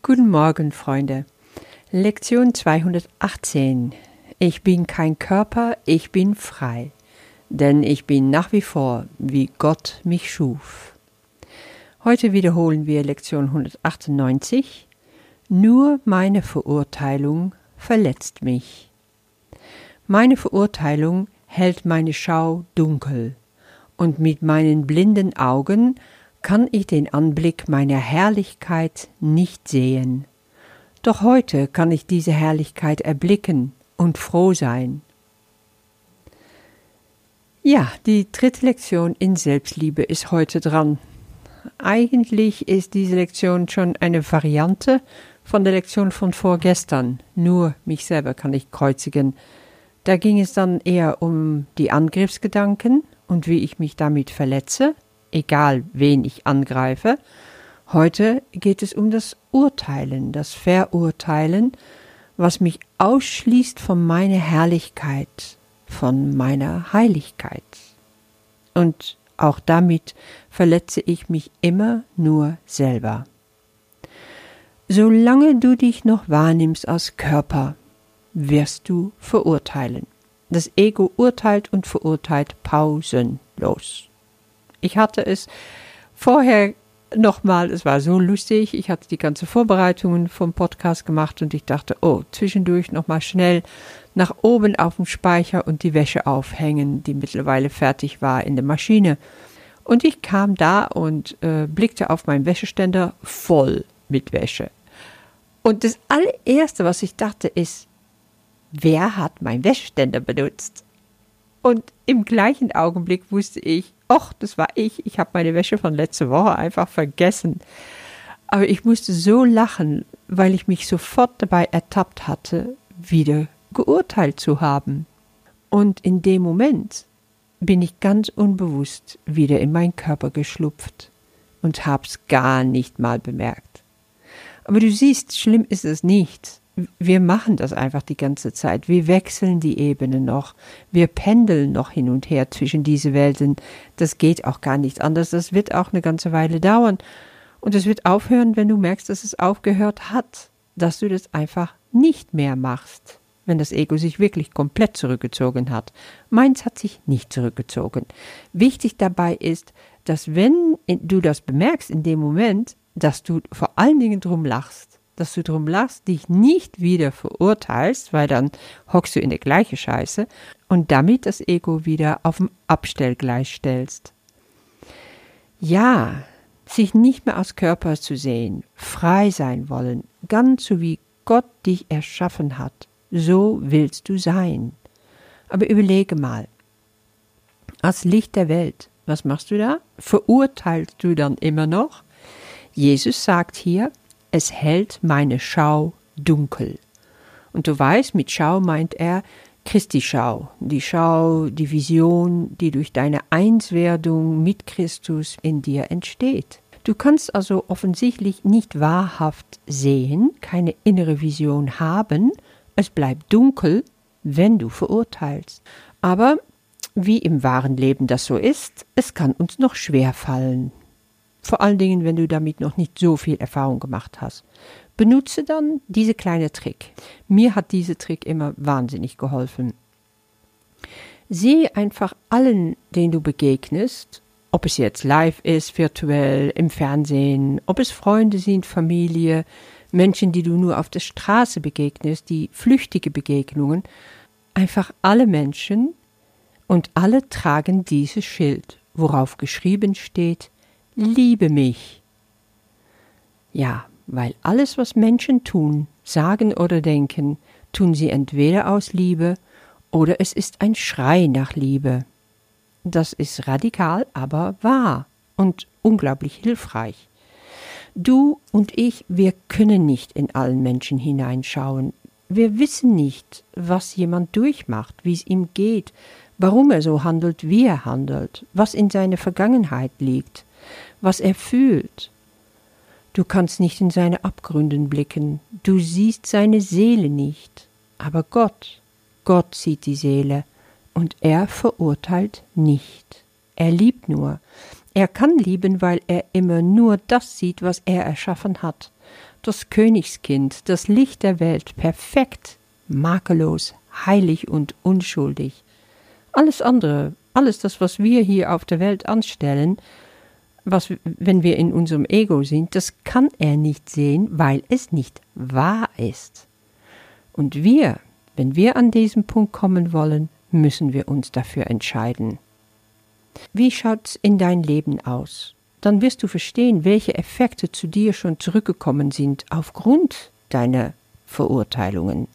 Guten Morgen, Freunde. Lektion 218. Ich bin kein Körper, ich bin frei, denn ich bin nach wie vor, wie Gott mich schuf. Heute wiederholen wir Lektion 198. Nur meine Verurteilung verletzt mich. Meine Verurteilung hält meine Schau dunkel, und mit meinen blinden Augen kann ich den Anblick meiner Herrlichkeit nicht sehen. Doch heute kann ich diese Herrlichkeit erblicken und froh sein. Ja, die dritte Lektion in Selbstliebe ist heute dran. Eigentlich ist diese Lektion schon eine Variante von der Lektion von vorgestern. Nur mich selber kann ich kreuzigen. Da ging es dann eher um die Angriffsgedanken und wie ich mich damit verletze egal wen ich angreife. Heute geht es um das Urteilen, das Verurteilen, was mich ausschließt von meiner Herrlichkeit, von meiner Heiligkeit. Und auch damit verletze ich mich immer nur selber. Solange du dich noch wahrnimmst als Körper, wirst du verurteilen. Das Ego urteilt und verurteilt pausenlos. Ich hatte es vorher nochmal, es war so lustig, ich hatte die ganze Vorbereitungen vom Podcast gemacht und ich dachte, oh, zwischendurch nochmal schnell nach oben auf dem Speicher und die Wäsche aufhängen, die mittlerweile fertig war in der Maschine. Und ich kam da und äh, blickte auf meinen Wäscheständer voll mit Wäsche. Und das allererste, was ich dachte, ist, wer hat meinen Wäscheständer benutzt? Und im gleichen Augenblick wusste ich, ach, das war ich, ich habe meine Wäsche von letzter Woche einfach vergessen. Aber ich musste so lachen, weil ich mich sofort dabei ertappt hatte, wieder geurteilt zu haben. Und in dem Moment bin ich ganz unbewusst wieder in meinen Körper geschlupft und hab's gar nicht mal bemerkt. Aber du siehst, schlimm ist es nicht wir machen das einfach die ganze Zeit. Wir wechseln die Ebene noch. Wir pendeln noch hin und her zwischen diese Welten. Das geht auch gar nicht anders. Das wird auch eine ganze Weile dauern. Und es wird aufhören, wenn du merkst, dass es aufgehört hat, dass du das einfach nicht mehr machst, wenn das Ego sich wirklich komplett zurückgezogen hat. Meins hat sich nicht zurückgezogen. Wichtig dabei ist, dass wenn du das bemerkst in dem Moment, dass du vor allen Dingen drum lachst dass du drum lachst, dich nicht wieder verurteilst, weil dann hockst du in der gleiche Scheiße und damit das Ego wieder auf dem Abstellgleis stellst. Ja, sich nicht mehr als Körper zu sehen, frei sein wollen, ganz so wie Gott dich erschaffen hat, so willst du sein. Aber überlege mal, als Licht der Welt, was machst du da? Verurteilst du dann immer noch? Jesus sagt hier, es hält meine Schau dunkel. Und du weißt, mit Schau meint er Christi Schau, die Schau, die Vision, die durch deine Einswerdung mit Christus in dir entsteht. Du kannst also offensichtlich nicht wahrhaft sehen, keine innere Vision haben, es bleibt dunkel, wenn du verurteilst. Aber wie im wahren Leben das so ist, es kann uns noch schwer fallen, vor allen Dingen, wenn du damit noch nicht so viel Erfahrung gemacht hast. Benutze dann diese kleine Trick. Mir hat diese Trick immer wahnsinnig geholfen. Sehe einfach allen, denen du begegnest, ob es jetzt live ist, virtuell, im Fernsehen, ob es Freunde sind, Familie, Menschen, die du nur auf der Straße begegnest, die flüchtige Begegnungen, einfach alle Menschen und alle tragen dieses Schild, worauf geschrieben steht, liebe mich. Ja, weil alles, was Menschen tun, sagen oder denken, tun sie entweder aus Liebe oder es ist ein Schrei nach Liebe. Das ist radikal, aber wahr und unglaublich hilfreich. Du und ich, wir können nicht in allen Menschen hineinschauen. Wir wissen nicht, was jemand durchmacht, wie es ihm geht, warum er so handelt, wie er handelt, was in seiner Vergangenheit liegt was er fühlt. Du kannst nicht in seine Abgründen blicken, du siehst seine Seele nicht, aber Gott, Gott sieht die Seele, und er verurteilt nicht. Er liebt nur. Er kann lieben, weil er immer nur das sieht, was er erschaffen hat. Das Königskind, das Licht der Welt, perfekt, makellos, heilig und unschuldig. Alles andere, alles das, was wir hier auf der Welt anstellen, was, wenn wir in unserem Ego sind, das kann er nicht sehen, weil es nicht wahr ist. Und wir, wenn wir an diesen Punkt kommen wollen, müssen wir uns dafür entscheiden. Wie schaut's in dein Leben aus? Dann wirst du verstehen, welche Effekte zu dir schon zurückgekommen sind aufgrund deiner Verurteilungen.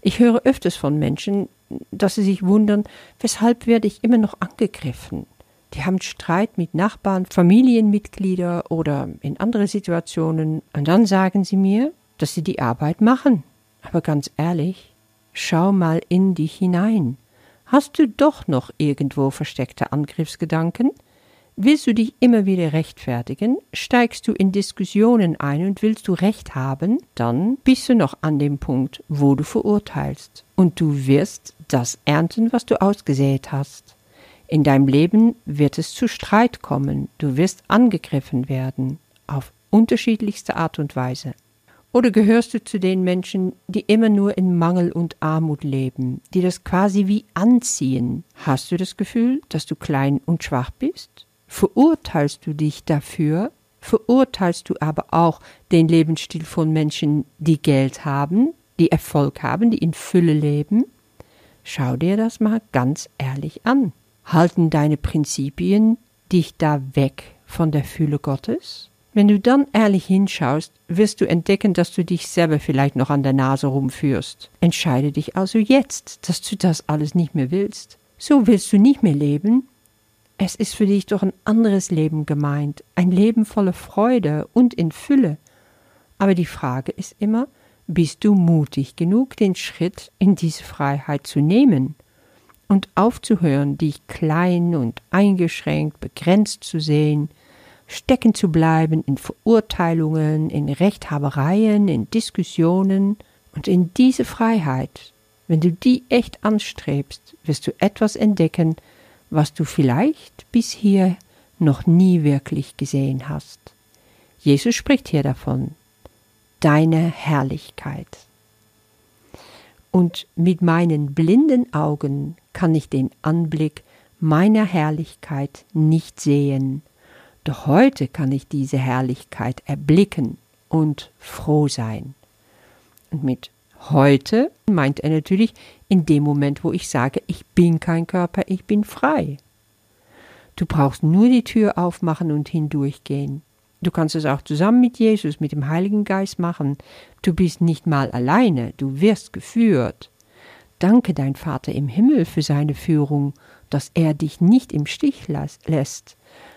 Ich höre öfters von Menschen, dass sie sich wundern, weshalb werde ich immer noch angegriffen? Die haben Streit mit Nachbarn, Familienmitglieder oder in andere Situationen und dann sagen sie mir, dass sie die Arbeit machen. Aber ganz ehrlich, schau mal in dich hinein. Hast du doch noch irgendwo versteckte Angriffsgedanken? Willst du dich immer wieder rechtfertigen? Steigst du in Diskussionen ein und willst du Recht haben? Dann bist du noch an dem Punkt, wo du verurteilst. Und du wirst das ernten, was du ausgesät hast. In deinem Leben wird es zu Streit kommen, du wirst angegriffen werden, auf unterschiedlichste Art und Weise. Oder gehörst du zu den Menschen, die immer nur in Mangel und Armut leben, die das quasi wie anziehen? Hast du das Gefühl, dass du klein und schwach bist? Verurteilst du dich dafür? Verurteilst du aber auch den Lebensstil von Menschen, die Geld haben, die Erfolg haben, die in Fülle leben? Schau dir das mal ganz ehrlich an. Halten deine Prinzipien dich da weg von der Fühle Gottes? Wenn du dann ehrlich hinschaust, wirst du entdecken, dass du dich selber vielleicht noch an der Nase rumführst. Entscheide dich also jetzt, dass du das alles nicht mehr willst. So willst du nicht mehr leben. Es ist für dich doch ein anderes Leben gemeint, ein Leben voller Freude und in Fülle. Aber die Frage ist immer, bist du mutig genug, den Schritt in diese Freiheit zu nehmen? Und aufzuhören, dich klein und eingeschränkt, begrenzt zu sehen, stecken zu bleiben in Verurteilungen, in Rechthabereien, in Diskussionen und in diese Freiheit, wenn du die echt anstrebst, wirst du etwas entdecken, was du vielleicht bis hier noch nie wirklich gesehen hast. Jesus spricht hier davon, deine Herrlichkeit und mit meinen blinden Augen kann ich den Anblick meiner Herrlichkeit nicht sehen, doch heute kann ich diese Herrlichkeit erblicken und froh sein. Und mit heute meint er natürlich in dem Moment, wo ich sage, ich bin kein Körper, ich bin frei. Du brauchst nur die Tür aufmachen und hindurchgehen. Du kannst es auch zusammen mit Jesus, mit dem Heiligen Geist machen. Du bist nicht mal alleine, du wirst geführt. Danke dein Vater im Himmel für seine Führung, dass er dich nicht im Stich lässt.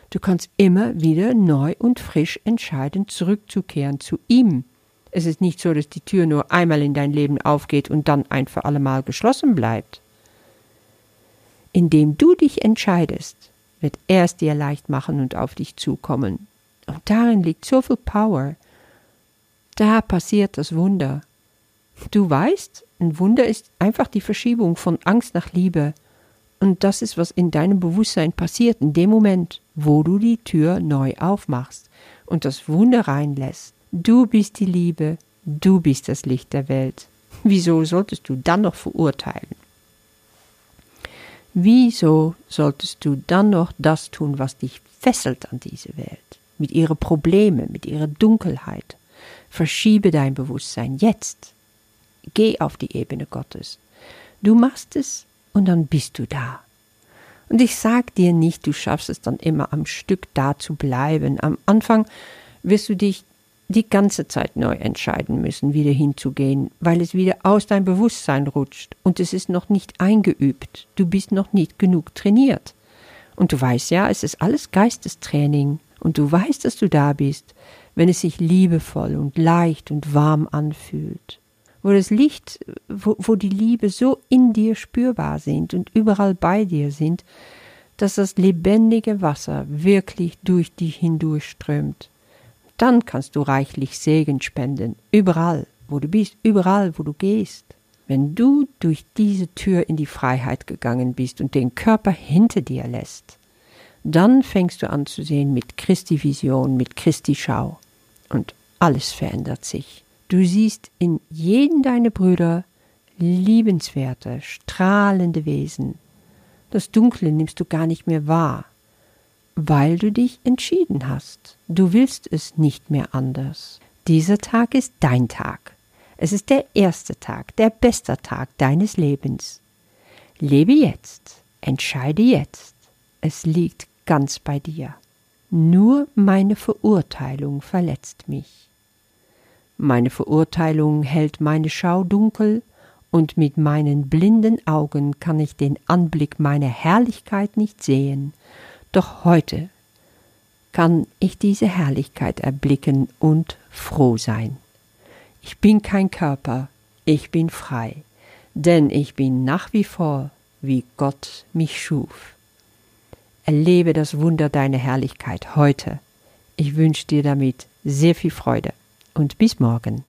Du kannst immer wieder neu und frisch entscheiden, zurückzukehren zu ihm. Es ist nicht so, dass die Tür nur einmal in dein Leben aufgeht und dann ein für allemal geschlossen bleibt. Indem du dich entscheidest, wird er es dir leicht machen und auf dich zukommen. Und darin liegt so viel Power. Da passiert das Wunder. Du weißt, ein Wunder ist einfach die Verschiebung von Angst nach Liebe. Und das ist, was in deinem Bewusstsein passiert, in dem Moment, wo du die Tür neu aufmachst und das Wunder reinlässt. Du bist die Liebe, du bist das Licht der Welt. Wieso solltest du dann noch verurteilen? Wieso solltest du dann noch das tun, was dich fesselt an diese Welt? Mit ihren Problemen, mit ihrer Dunkelheit. Verschiebe dein Bewusstsein jetzt. Geh auf die Ebene Gottes. Du machst es und dann bist du da. Und ich sag dir nicht, du schaffst es dann immer am Stück da zu bleiben. Am Anfang wirst du dich die ganze Zeit neu entscheiden müssen, wieder hinzugehen, weil es wieder aus dein Bewusstsein rutscht und es ist noch nicht eingeübt. Du bist noch nicht genug trainiert. Und du weißt ja, es ist alles Geistestraining und du weißt, dass du da bist, wenn es sich liebevoll und leicht und warm anfühlt, wo das Licht, wo, wo die Liebe so in dir spürbar sind und überall bei dir sind, dass das lebendige Wasser wirklich durch dich hindurchströmt. Dann kannst du reichlich Segen spenden, überall, wo du bist, überall, wo du gehst. Wenn du durch diese Tür in die Freiheit gegangen bist und den Körper hinter dir lässt, Dann fängst du an zu sehen mit Christi Vision, mit Christi Schau. Und alles verändert sich. Du siehst in jeden deiner Brüder liebenswerte, strahlende Wesen. Das Dunkle nimmst du gar nicht mehr wahr, weil du dich entschieden hast. Du willst es nicht mehr anders. Dieser Tag ist dein Tag. Es ist der erste Tag, der beste Tag deines Lebens. Lebe jetzt, entscheide jetzt. Es liegt ganz bei dir. Nur meine Verurteilung verletzt mich. Meine Verurteilung hält meine Schau dunkel, und mit meinen blinden Augen kann ich den Anblick meiner Herrlichkeit nicht sehen, doch heute kann ich diese Herrlichkeit erblicken und froh sein. Ich bin kein Körper, ich bin frei, denn ich bin nach wie vor, wie Gott mich schuf. Erlebe das Wunder deiner Herrlichkeit heute. Ich wünsche dir damit sehr viel Freude und bis morgen.